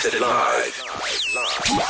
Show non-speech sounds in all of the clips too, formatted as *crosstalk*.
broadcast it live.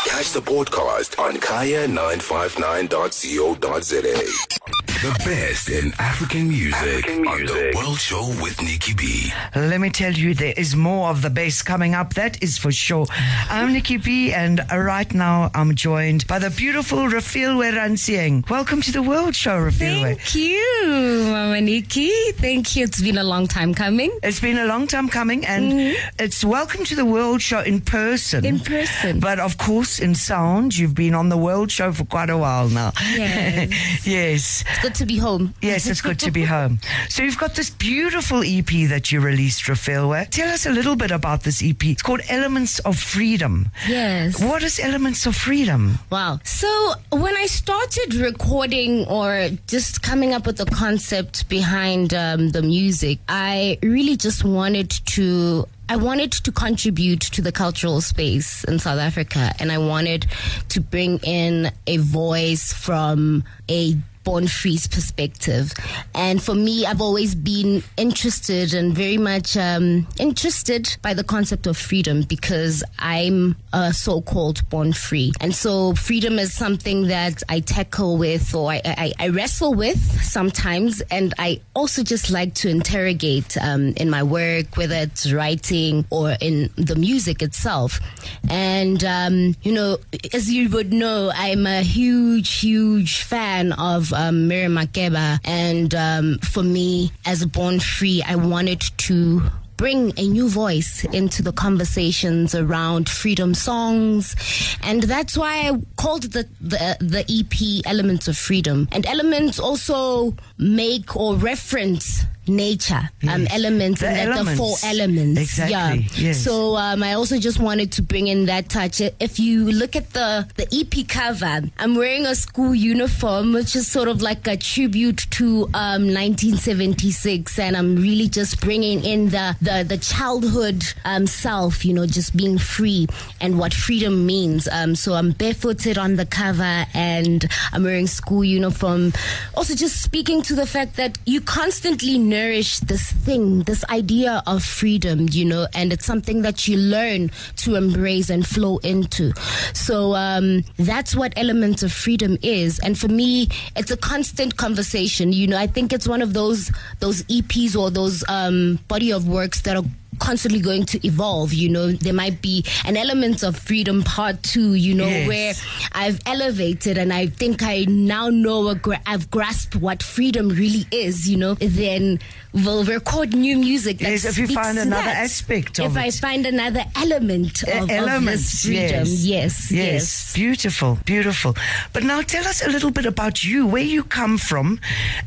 Catch the broadcast on kaya959.co.za. The best in African music, on the World Show with Nikki B. Let me tell you, there is more of the best coming up. That is for sure. I'm Nikki B, and uh, right now I'm joined by the beautiful Refiloe Rantsieng. Welcome to the World Show, Refiloe. Thank you, Mama Nikki. Thank you. It's been a long time coming. It's been a long time coming, and it's welcome to the World Show in person. In person. But of course, in sound, you've been on the World Show for quite a while now. Yes. *laughs* yes. Good to be home. Yes, it's good to be home. *laughs* So you've got this beautiful EP that you released, Refiloe. Tell us a little bit about this EP. It's called Elements of Freedom. Yes. What is Elements of Freedom? Wow. So when I started recording or just coming up with the concept behind um, the music, I really just wanted to. I wanted to contribute to the cultural space in South Africa, and I wanted to bring in a voice from a born free's perspective. And for me, I've always been interested and very much um, interested by the concept of freedom because I'm a so called born free. And so freedom is something that I tackle with or I, I, I wrestle with sometimes. And I also just like to interrogate um, in my work, whether it's writing or in the music itself. And, um, you know, as you would know, I'm a huge, huge fan of um, Miriam Makeba. And um, for me, as born free, I wanted to bring a new voice into the conversations around freedom songs and that's why I called the, the the EP elements of freedom and elements also make or reference nature um, elements The and like the four elements. Exactly, yeah. Yes. so um, I also just wanted to bring in that touch. If you look at the the EP cover I'm wearing a school uniform which is sort of like a tribute to um, 1976 and I'm really just bringing in the the, the childhood um, self you know just being free and what freedom means. Um, so I'm barefooted on the cover and I'm wearing school uniform. Also just speaking to the fact that you constantly nourish this thing this idea of freedom you know and it's something that you learn to embrace and flow into. So um, that's what elements of freedom is. And for me it's a constant conversation. You know i think it's one of those those eps or those um, body of works that are constantly going to evolve you know there might be an element of freedom part two you know Yes. where i've elevated and i think i now know a gra- i've grasped what freedom really is you know then we'll record new music Yes, if you find another that. aspect of if of i find another element E- of, of elements, this freedom yes. yes yes, yes beautiful, beautiful. But now tell us a little bit about you, where you come from,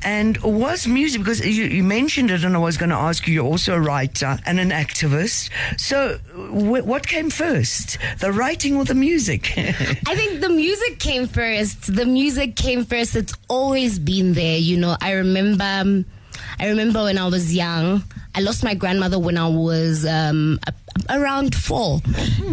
and was music because you, you mentioned it, and I was going to ask you. You're also a writer and an activist. So, wh- what came first, the writing or the music? *laughs* *laughs* I think the music came first. The music came first. It's always been there. You know, I remember, um, I remember when I was young. I lost my grandmother when I was um, a- around four,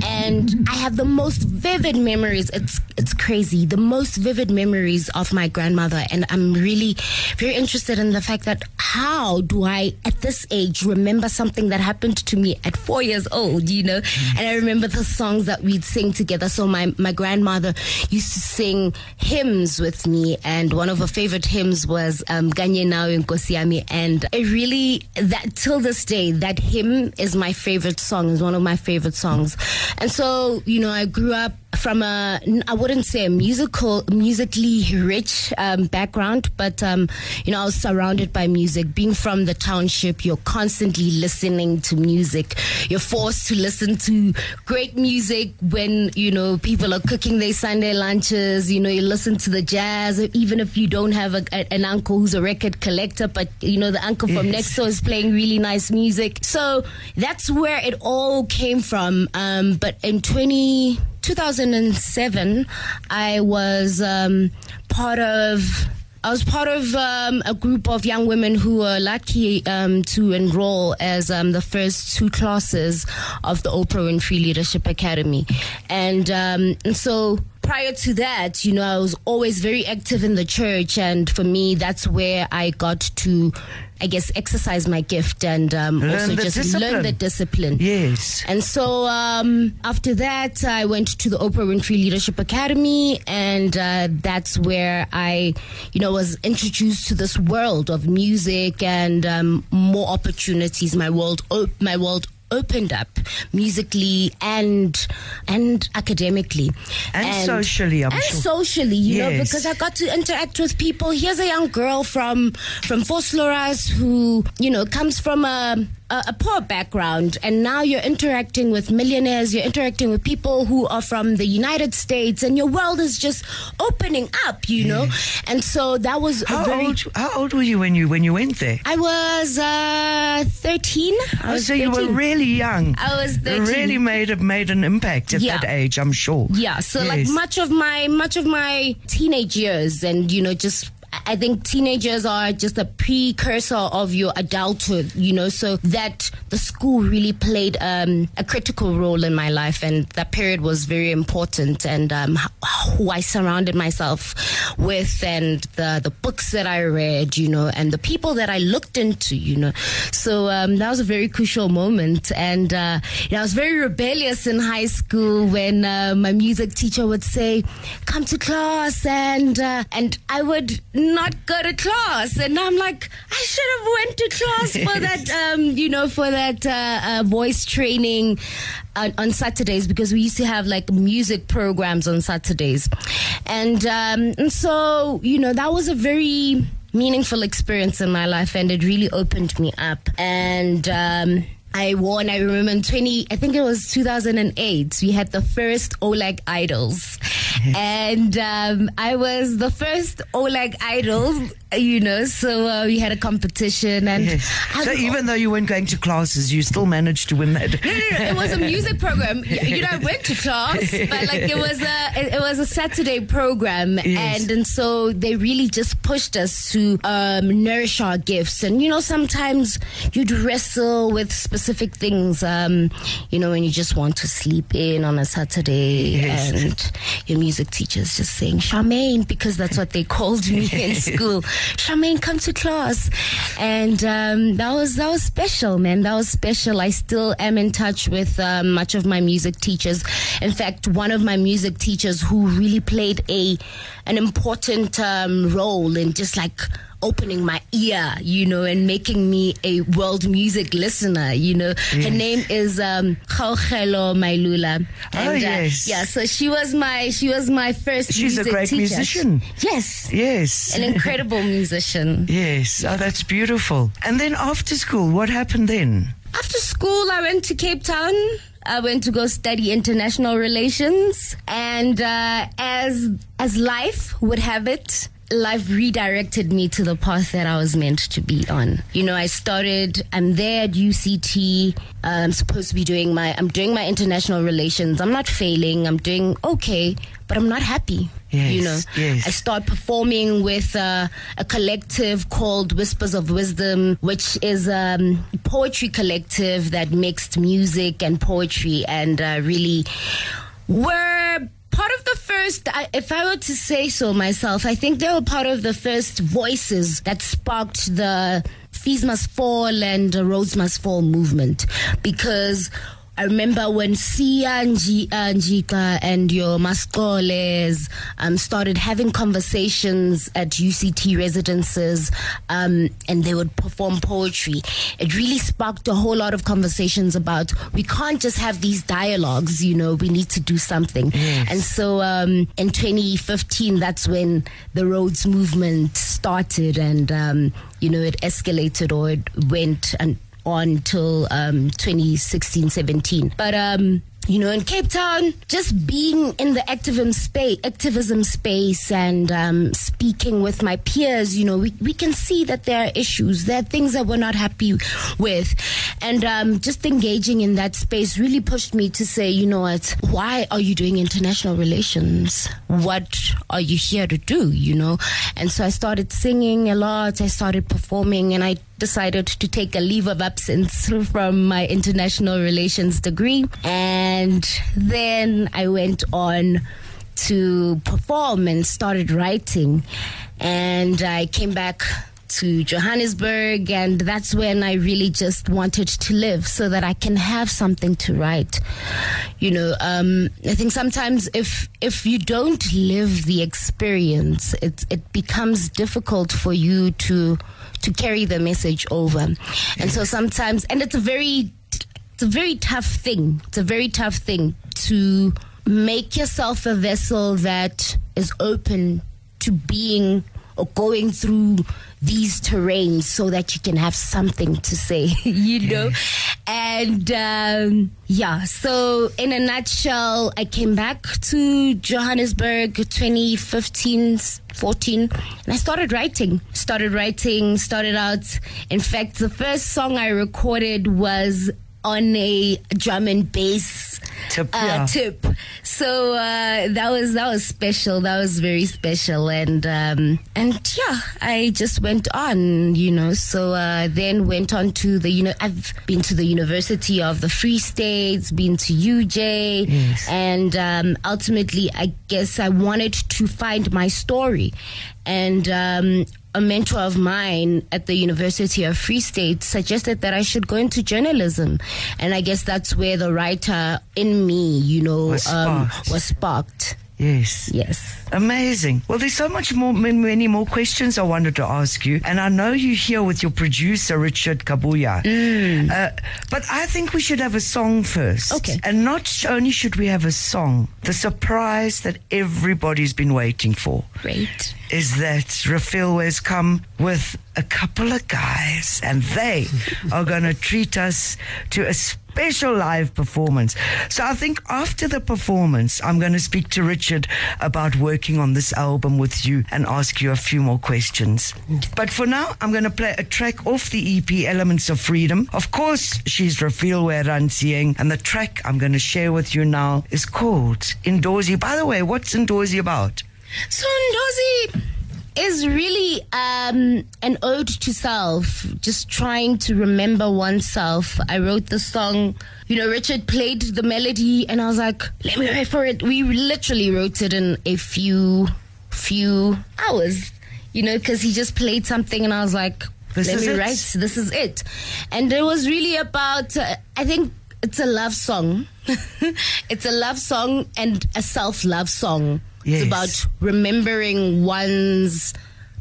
and I have the most vivid memories. It's it's crazy. The most vivid memories of my grandmother, and I'm really very interested in the fact that how do I, at this age, remember something that happened to me at four years old? You know, and I remember the songs that we'd sing together. So my my grandmother used to sing hymns with me, and one of her favorite hymns was um, "Ganye Nawe Nkosi Yami," and I really that till this day that hymn is my favorite song. Is one of my favorite songs, and so you know I grew up from a I wouldn't say a musical musically rich um, background, but um, you know I was surrounded by music. Being from the township, you're constantly listening to music. You're forced to listen to great music when you know people are cooking their Sunday lunches. You know you listen to the jazz, even if you don't have a, a- an uncle who's a record collector, but you know the uncle from Yes. next door is playing really nice music. So that's where it all came from. Um, but in 20, 2007, I was um, part of. I was part of um, a group of young women who were lucky um, to enroll as um, the first two classes of the Oprah Winfrey Leadership Academy, and um, and so prior to that, you know, I was always very active in the church, and for me, that's where I got to I guess, exercise my gift and um, also just discipline. learn the discipline. Yes. And so um, after that, I went to the Oprah Winfrey Leadership Academy, and uh, that's where I, you know, was introduced to this world of music and um, more opportunities. My world, op- my world opened up musically and and academically And socially, I'm and sure. socially, you know, because I got to interact with people. Here's a young girl from from Vosloorus who, you know, comes from a, a a poor background, and now you're interacting with millionaires. You're interacting with people who are from the United States, and your world is just opening up, you know. And so that was How very. old? How old were you when you when you went there? I was uh, 13. I Oh, was so you were really young. I was 13. Really made a, made an impact at Yeah. that age, I'm sure. Yeah, so like much of my much of my teenage years and you know just I think teenagers are just a precursor of your adulthood, you know, so that the school really played um, a critical role in my life, and that period was very important. And um, who I surrounded myself with, and the the books that I read, you know, and the people that I looked into, you know. So um, that was a very crucial moment, and uh, you know, I was very rebellious in high school when uh, my music teacher would say, "Come to class," and uh, and I would not go to class, and I'm like, I should have went to class for *laughs* that, um, you know, for that uh, uh, voice training on, on Saturdays because we used to have like music programs on Saturdays, and um, and so you know that was a very meaningful experience in my life, and it really opened me up, and. Um, I won, I remember in 20, I think it was 2008, we had the first OWLAG Idols. and um, I was the first OWLAG Idol, you know, so uh, we had a competition. And Yes. So even though you weren't going to classes, you still managed to win that. no, no, no, it was a music program. You know, I went to class, *laughs* but like it was a it, it was a Saturday program, Yes. and and so they really just pushed us to um, nourish our gifts. And you know, sometimes you'd wrestle with specific things. Um, you know, when you just want to sleep in on a Saturday, Yes. and your music teacher's just saying Charmaine because that's what they called me *laughs* in school. Charmaine, come to class, and um, that was that was special, man. That was special. I still am in touch with um, much of my music teachers. In fact, one of my music teachers who really played a an important um, role in just like opening my ear, you know, and making me a world music listener, you know. Her name is um Khaukhelo Mailula. Oh, And, uh, yes. yeah, so she was my she was my first She's a great teacher. musician. Yes. Yes. An incredible *laughs* musician. yes. Oh, that's beautiful. And then after school, what happened then? After school, I went to Cape Town. I went to go study international relations, and uh, as as life would have it, life redirected me to the path that I was meant to be on. You know, I started. I'm there at UCT. I'm supposed to be doing my. I'm doing my international relations. I'm not failing. I'm doing okay, but I'm not happy. Yes, you know, yes. I start performing with uh, a collective called Whispers of Wisdom, which is um, a poetry collective that mixed music and poetry and uh, really were part of the first, if I were to say so myself, I think they were part of the first voices that sparked the Fees Must Fall and uh, Rhodes Must Fall movement. Because I remember when Sia and G- uh, Njika and your Mascoles um, started having conversations at UCT residences um, and they would perform poetry. It really sparked a whole lot of conversations about we can't just have these dialogues, you know, we need to do something. And so um, in 2015, that's when the Rhodes movement started and, um, you know, it escalated or it went and on till um, 2016 17 but um you know in cape town just being in the activism space activism space and um, speaking with my peers you know we, we can see that there are issues there are things that we're not happy with. And um, just engaging in that space really pushed me to say you know what why are you doing international relations? What are you here to do you know? And so i started singing a lot i started performing and i decided to take a leave of absence from my international relations degree. And then I went on to perform and started writing. And I came back to Johannesburg, and that's when I really just wanted to live so that I can have something to write. You know, um, I think sometimes if if you don't live the experience, it it becomes difficult for you to to carry the message over, and so sometimes, and it's a very it's a very tough thing. It's a very tough thing to make yourself a vessel that is open to being going through these terrains so that you can have something to say, *laughs* you know? And um, yeah, so in a nutshell, I came back to Johannesburg 2015, 14, and I started writing. Started writing, started out. In fact, the first song I recorded was on a drum and bass Tip, uh, yeah. tip. So uh, that was that was special. That was very special, and um, and yeah, I just went on, you know. So uh, then went on to the you know I've been to the University of the Free States, been to UJ, Yes. and um, ultimately, I guess I wanted to find my story, and um, a mentor of mine at the University of Free State suggested that I should go into journalism, and I guess that's where the writer in me, you know, Was um, sparked. was sparked. Yes. Yes. Amazing. Well, there's so much more, many, many more questions I wanted to ask you, and I know you're here with your producer Richard Kabuya. Uh, but I think we should have a song first. Okay. And not only should we have a song, the surprise that everybody's been waiting for Great. Is that Refiloe has come with a couple of guys, and they *laughs* are going to treat us to a special live performance. So I think after the performance, I'm going to speak to Richard about working on this album with you and ask you a few more questions. But for now, I'm going to play a track off the EP, Elements of Freedom. Of course, she's Refiloe Rantsieng, and the track I'm going to share with you now is called Indorsy. By the way, what's Indorsy about? So Ndozi is really um, an ode to self, just trying to remember oneself. I wrote the song, you know, Richard played the melody and I was like, let me write for it. We literally wrote it in a few, few hours, you know, because he just played something and I was like, This let is me it? write, this is it. And it was really about, uh, I think it's a love song. *laughs* it's a love song and a self love song. Yes. It's about remembering one's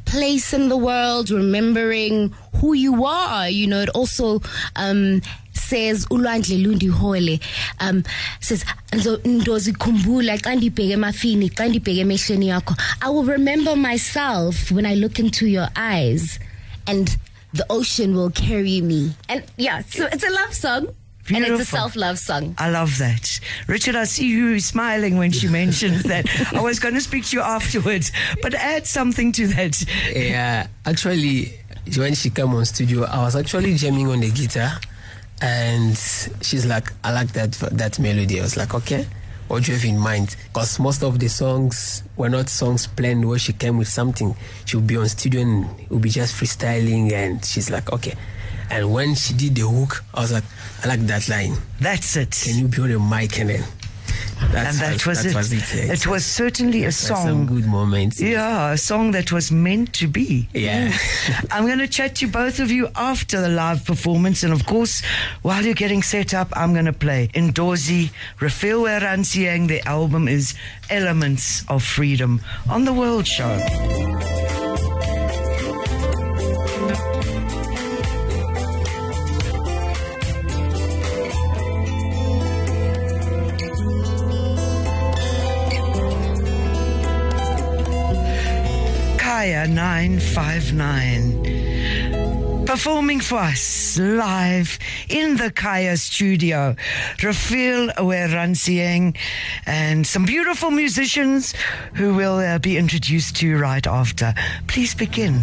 place in the world, remembering who you are. You know, it also um, says ulwandle lundi hole um says "Nzo- ndozikhumbula xa ndibheke emafini xa ndibheke emehlweni yakho i will remember myself when i look into your eyes and the ocean will carry me and yeah so it's a love song and it's a self-love song I love that. Richard, I see you smiling when she mentions that. I was going to speak to you afterwards, but add something to that. Yeah, actually, when she came on studio, I was actually jamming on the guitar, and she's like, "I like that that melody." I was like, "Okay, what do you have in mind?" Because most of the songs were not songs planned where she came with something. She would be on studio and it would be just freestyling, and she's like, "Okay." And when she did the hook, I was like, "I like that line. That's it. Can you be on the mic and then?" That's and that was that it. Was it, yeah. It was certainly a song. Some good moments. Yeah, a song that was meant to be. Yeah. Mm. *laughs* I'm going to chat to both of you after the live performance. And of course, while you're getting set up, I'm going to play Indozi, Refiloe Rantsieng. The album is Elements of Freedom on The World Show. Kaya 959 performing for us live in the Kaya studio. Refiloe Rantsieng and some beautiful musicians who will uh, be introduced to you right after. Please begin.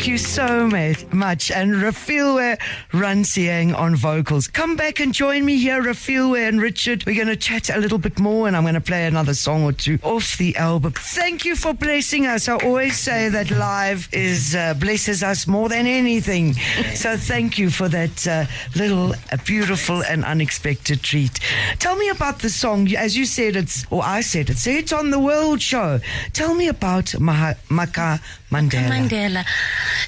thank so much. And Refiloe Rantsieng on vocals. Come back and join me here, Refiloe and Richard. We're going to chat a little bit more and I'm going to play another song or two off the album. Thank you for blessing us. I always say that live is uh, blesses us more than anything. so thank you for that uh, little uh, beautiful and unexpected treat. Tell me about the song. As you said, it's, or I said it, say it's on the World Show. Tell me about Maha, Maka Mandela. Mandela.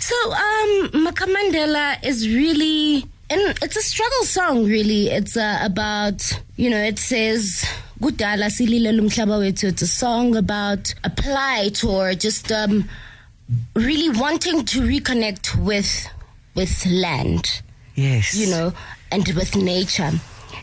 So, um, Maka Mandela is really, and it's a struggle song, really. It's uh, about, you know, it says, Kudala silile lumhlaba wethu. It's a song about a plight or just um, really wanting to reconnect with with land Yes. you know, and with nature.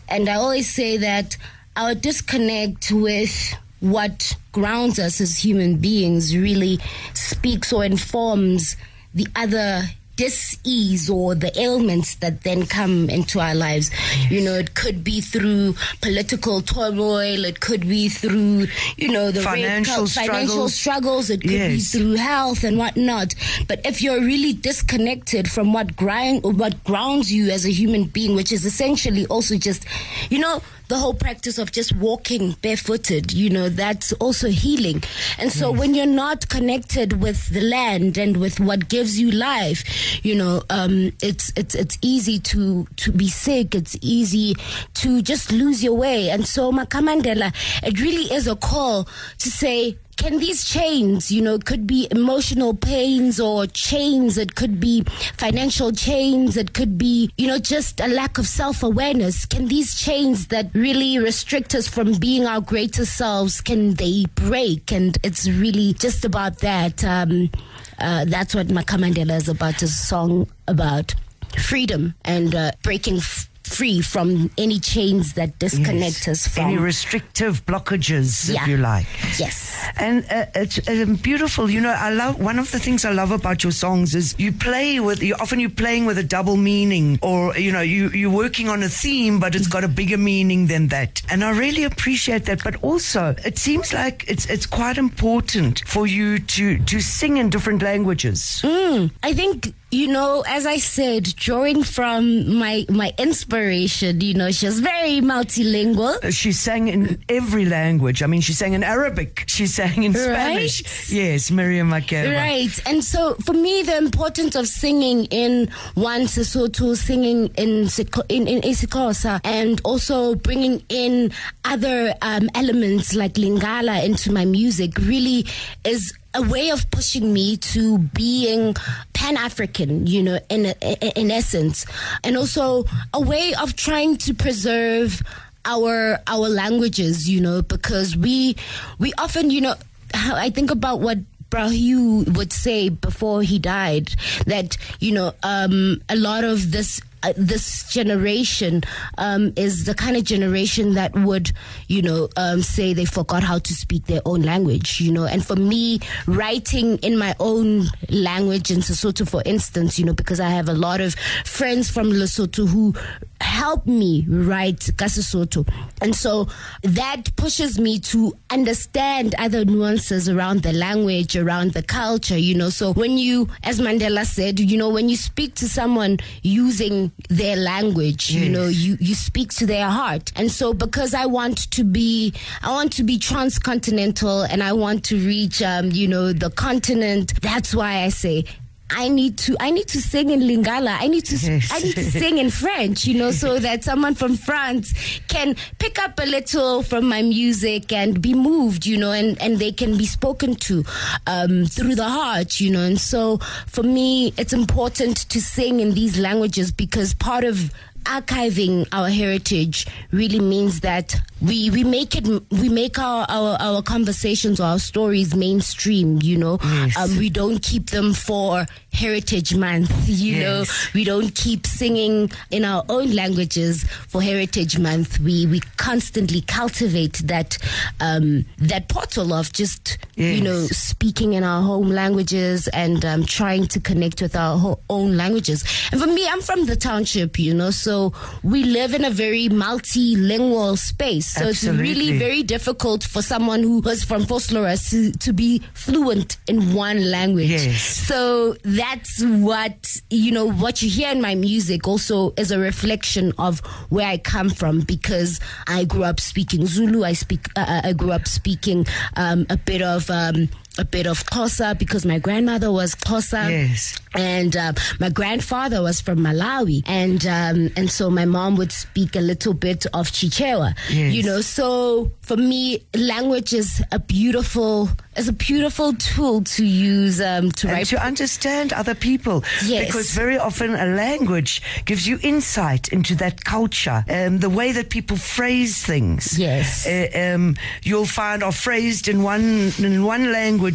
And I always say that our disconnect with what grounds us as human beings really speaks or informs the other dis-ease or the ailments that then come into our lives. You know, it could be through political turmoil, it could be through, you know, the Financial cul- financial struggles. struggles, it could Yes. be through health and whatnot. But if you're really disconnected from what grind what grounds you as a human being, which is essentially also just, you know, the whole practice of just walking barefooted, you know, that's also healing. And so when you're not connected with the land and with what gives you life, you know, um, it's it's it's easy to to be sick. It's easy to just lose your way. And so Makamandela, it really is a call to say can these chains, you know, it could be emotional pains or chains, it could be financial chains, it could be, you know, just a lack of self awareness. Can these chains that really restrict us from being our greater selves, can they break? And it's really just about that. Um, uh, that's what Makamandela is about, is a song about freedom and uh, breaking f- free from any chains that disconnect us from. Any restrictive blockages, Yeah. if you like. Yes. And uh, it's um, beautiful. You know, I love one of the things I love about your songs is you play with. You often you're playing with a double meaning, or you know, you you're working on a theme, but it's got a bigger meaning than that. And I really appreciate that. But also, it seems like it's it's quite important for you to to sing in different languages. Mm, I think you know, as I said, drawing from my my inspiration, you know, she was very multilingual. She sang in every language. I mean, she sang in Arabic. She sang in Spanish. Right. Yes, Miriam Makeba. Right. And so for me, the importance of singing in one Sesotho, singing in, in, in isiXhosa, and also bringing in other um, elements like Lingala into my music really is a way of pushing me to being pan African, you know, in, in essence, and also a way of trying to preserve our our languages, you know, because we we often, you know, I think about what Bra Hugh would say before he died that you know um, a lot of this uh, this generation um, is the kind of generation that would you know um, say they forgot how to speak their own language you know. And for me writing in my own language in Sesotho for instance you know because I have a lot of friends from Lesotho who help me write Kasesotho and so that pushes me to understand other nuances around the language around the culture you know. So when you as Mandela said you know when you speak to someone using their language you know you you speak to their heart. And so because I want to be I want to be transcontinental and I want to reach um you know the continent that's why I say I need to I need to sing in Lingala. I need to Yes. I need to *laughs* sing in French, you know, so that someone from France can pick up a little from my music and be moved, you know, and, and they can be spoken to um, through the heart, you know. And so for me, it's important to sing in these languages because part of archiving our heritage really means that we we make it we make our our, our conversations or our stories mainstream you know Yes. um, we don't keep them for heritage month you Yes. know we don't keep singing in our own languages for heritage month we we constantly cultivate that um, that portal of just Yes. you know speaking in our home languages and um, trying to connect with our ho- own languages. And for me, I'm from the township, you know, so we live in a very multilingual space. So it's really very difficult for someone who was from Vosloorus to, to be fluent in one language. Yes. So that's what, you know, what you hear in my music also is a reflection of where I come from because I grew up speaking Zulu. I speak, uh, I grew up speaking um, a bit of, um, a bit of Xhosa because my grandmother was Xhosa Yes. and um, my grandfather was from Malawi, and um, and so my mom would speak a little bit of Chichewa. Yes. You know, so for me, language is a beautiful is a beautiful tool to use um, to and write. to understand other people. Yes. Because very often a language gives you insight into that culture, um, the way that people phrase things. Yes. Uh, um, you'll find are phrased in one in one language,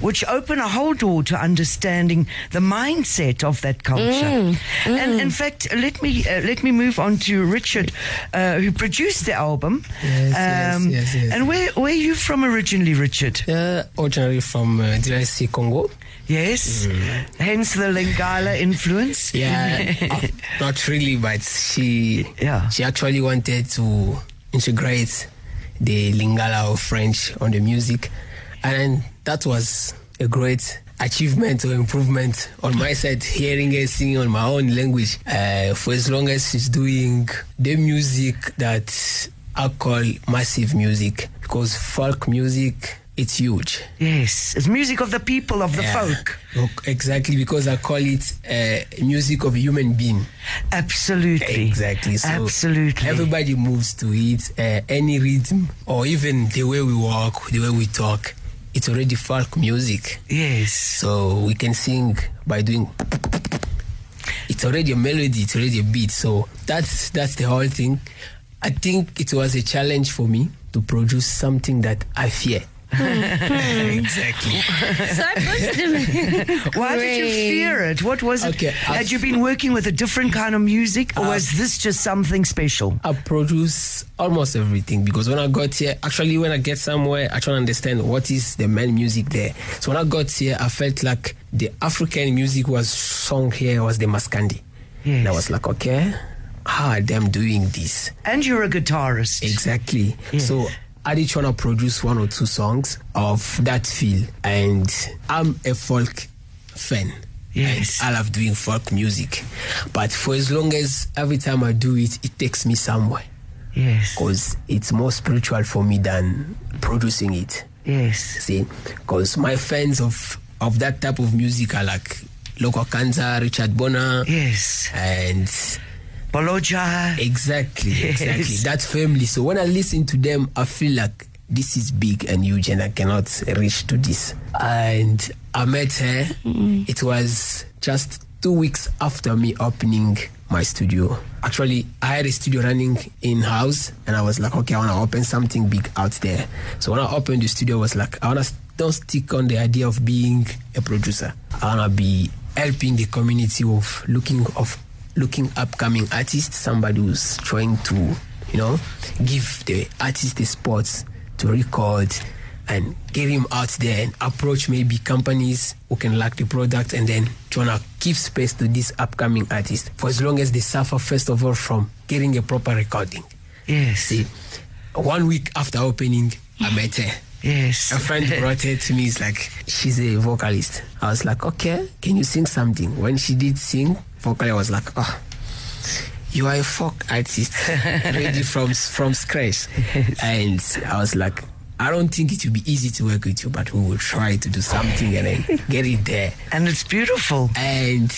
which open a whole door to understanding the mindset of that culture. Mm, And in fact, let me uh, let me move on to Richard, uh, who produced the album. Yes, yes, yes, yes. And where where are you from originally, Richard? Uh, originally from uh, DRC Congo. Yes. Hence the Lingala influence. Yeah, *laughs* uh, not really, but she Yeah. she actually wanted to integrate the Lingala or French on the music, and that was a great achievement or improvement on my side. Hearing her singing on my own language uh, for as long as she's doing the music that I call massive music because folk music it's huge. Yes. It's music of the people, of the Yeah. folk. Look, Exactly, because I call it uh, music of human being. Absolutely. Exactly. So Absolutely. Everybody moves to it. Uh, any rhythm, or even the way we walk, the way we talk, it's already folk music. Yes. So we can sing by doing. It's already a melody. It's already a beat. So that's that's the whole thing. I think it was a challenge for me to produce something that I fear. Hmm. *laughs* exactly. so I pushed him. *laughs* Why did you Great. fear it? What was it? Okay, I- Had you been working with a different kind of music, or was this just something special? I produce almost everything because when I got here, actually, when I get somewhere, I try to understand what is the main music there. So when I got here, I felt like the African music was sung here was the Maskandi. And I was like, okay, how are them doing this? And you're a guitarist. Exactly. Yes. So I did try to produce one or two songs of that feel. And I'm a folk fan. Yes. And I love doing folk music. But for as long as every time I do it, it takes me somewhere Yes. because it's more spiritual for me than producing it. Yes. See, because my fans of of that type of music are like Lokua Kanza, Richard Bona, Yes. and Bholoja. exactly, Yes. *laughs* exactly that family. So when I listen to them, I feel like this is big and huge, and I cannot reach to this. And I met her. Mm. It was just two weeks after me opening my studio. Actually, I had a studio running in house, and I was like, okay, I want to open something big out there. So when I opened the studio, I was like, I want to don't stick on the idea of being a producer. I want to be helping the community of looking of looking upcoming artists, somebody who's trying to, you know, give the artist the spots to record and get him out there and approach maybe companies who can like the product and then trying to give space to this upcoming artist for as long as they suffer first of all from getting a proper recording. Yes. See, one week after opening, I met her. Yes. A friend brought her to me. It's like she's a vocalist. I was like, okay, can you sing something? When she did sing vocally, I was like, oh, you are a folk artist, *laughs* ready from from scratch. And I was like, I don't think it will be easy to work with you, but we will try to do something and then get it there. *laughs* And it's beautiful. And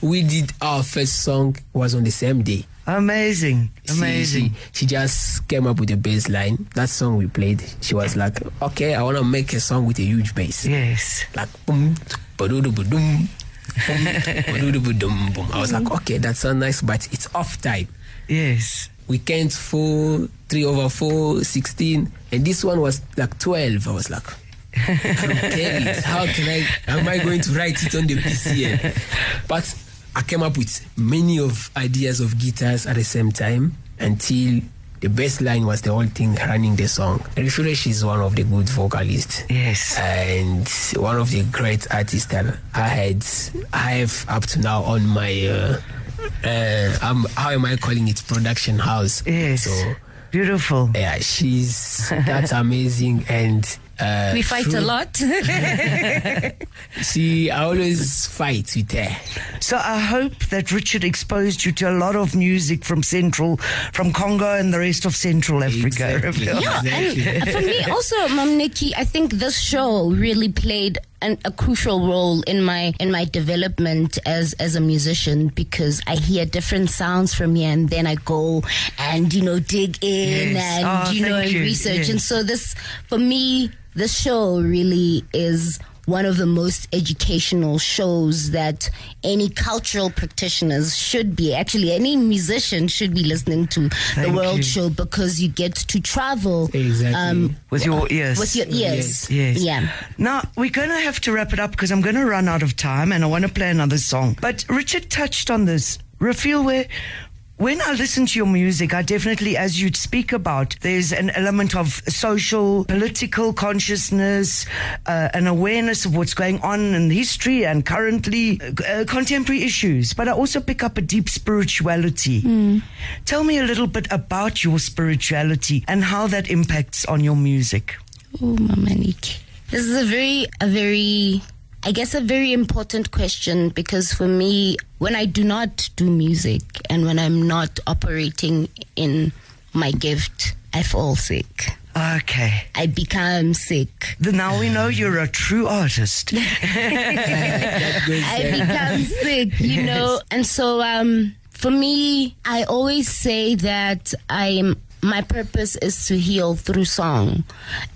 we did our first song was on the same day. Amazing. Amazing. She, she just came up with a bass line. That song we played, she was like, okay, I want to make a song with a huge bass. Yes. Like, boom, boom, ba-doom, boom. I was like, mm-hmm. okay, that sounds nice, but it's off time. Yes. Weekend 4, 3 over 4, 16. And this one was like 12. I was like, I don't get it. How can I, am I going to write it on the PC? *laughs* But I came up with many of ideas of guitars at the same time until the bass line was the whole thing running the song. Refresh is one of the good vocalists. Yes. And one of the great artists that I had, I have up to now on my, uh, uh, um, how am I calling it, production house. Yes. So Beautiful. Yeah, she's that's *laughs* amazing and uh, We fight a lot. *laughs* See, I always fight with her. So I hope that Richard exposed you to a lot of music from Central, from Congo and the rest of Central Africa. Exactly. *laughs* Yeah, Exactly. and for me also, Mom Nikki, I think this show really played an, a crucial role in my in my development as as a musician because I hear different sounds from here, and then I go and you know dig in Yes. and Oh, you know and research, and so this for me, this show really is. One of the most educational shows that any cultural practitioners should be. Actually, any musician should be listening to Thank the World you. Show because you get to travel um, Exactly. With your ears. with your ears. Yes. Yeah. Now, we're going to have to wrap it up because I'm going to run out of time and I want to play another song. But Richard touched on this. Refiloe, where when I listen to your music, I definitely, as you'd speak about, there's an element of social, political consciousness, uh, an awareness of what's going on in history and currently uh, contemporary issues. But I also pick up a deep spirituality. Tell me a little bit about your spirituality and how that impacts on your music. Oh, Mama Nikki. This is a very, a very, I guess, a very important question because for me, when I do not do music and when I'm not operating in my gift, I fall sick. Okay. I become sick. Then Now we know you're a true artist. *laughs* I become sick, you know. And so, um, for me, I always say that I'm my purpose is to heal through song,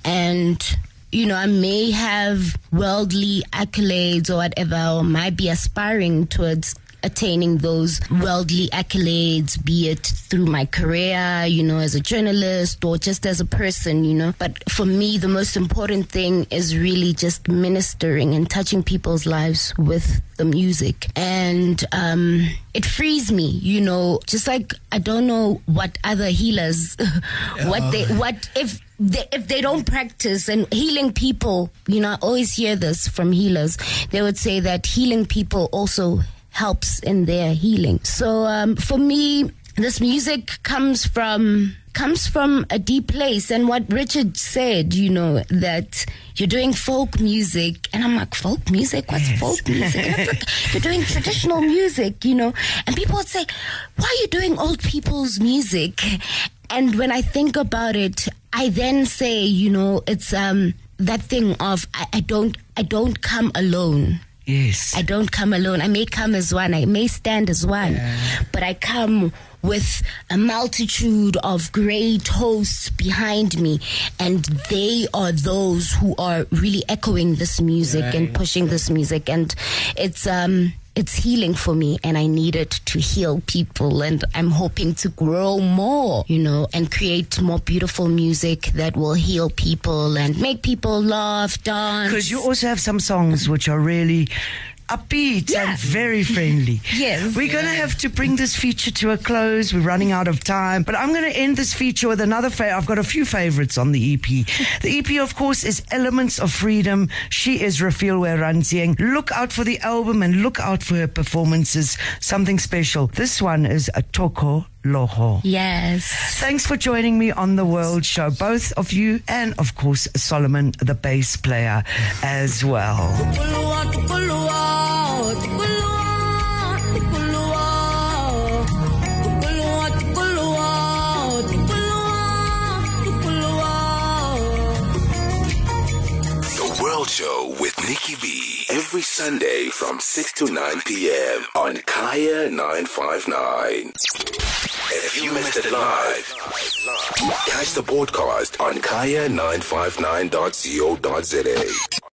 and you know, I may have worldly accolades or whatever, or might be aspiring towards attaining those worldly accolades, be it through my career, you know, as a journalist or just as a person, you know. But for me, the most important thing is really just ministering and touching people's lives with the music. And um, it frees me, you know, just like I don't know what other healers, *laughs* what they, what if they, if they don't practice and healing people, you know, I always hear this from healers. They would say that healing people also helps in their healing. So um, for me, this music comes from comes from a deep place. And what richard said you know that you're doing folk music. And i'm like folk music? What's folk music? Like, you're doing traditional music you know? And people would say why are you doing old people's music? And when i think about it i then say you know it's um that thing of i, I don't i don't come alone Yes. I don't come alone. I may come as one. I may stand as one, but I come with a multitude of great hosts behind me, and they are those who are really echoing this music and pushing this music, and it's um. It's healing for me, and I need it to heal people. And I'm hoping to grow more, you know, and create more beautiful music that will heal people and make people laugh, dance. Because you also have some songs which are really upbeat Yeah. and very friendly. *laughs* Yes. We're going to have to bring this feature to a close. We're running out of time. But I'm going to end this feature with another fa- I've got a few favorites on the EP. *laughs* The EP, of course, is Elements of Freedom. She is Refiloe Rantsieng. Look out for the album and look out for her performances. Something special. This one is a Toko Loho. Yes. Thanks for joining me on the World Show, both of you, and of course, Solomon, the bass player, as well. The World Show with Nikki B. Every Sunday from 6 to 9 p.m. on Kaya 959. If you missed it live, catch the broadcast on kaya959.co.za.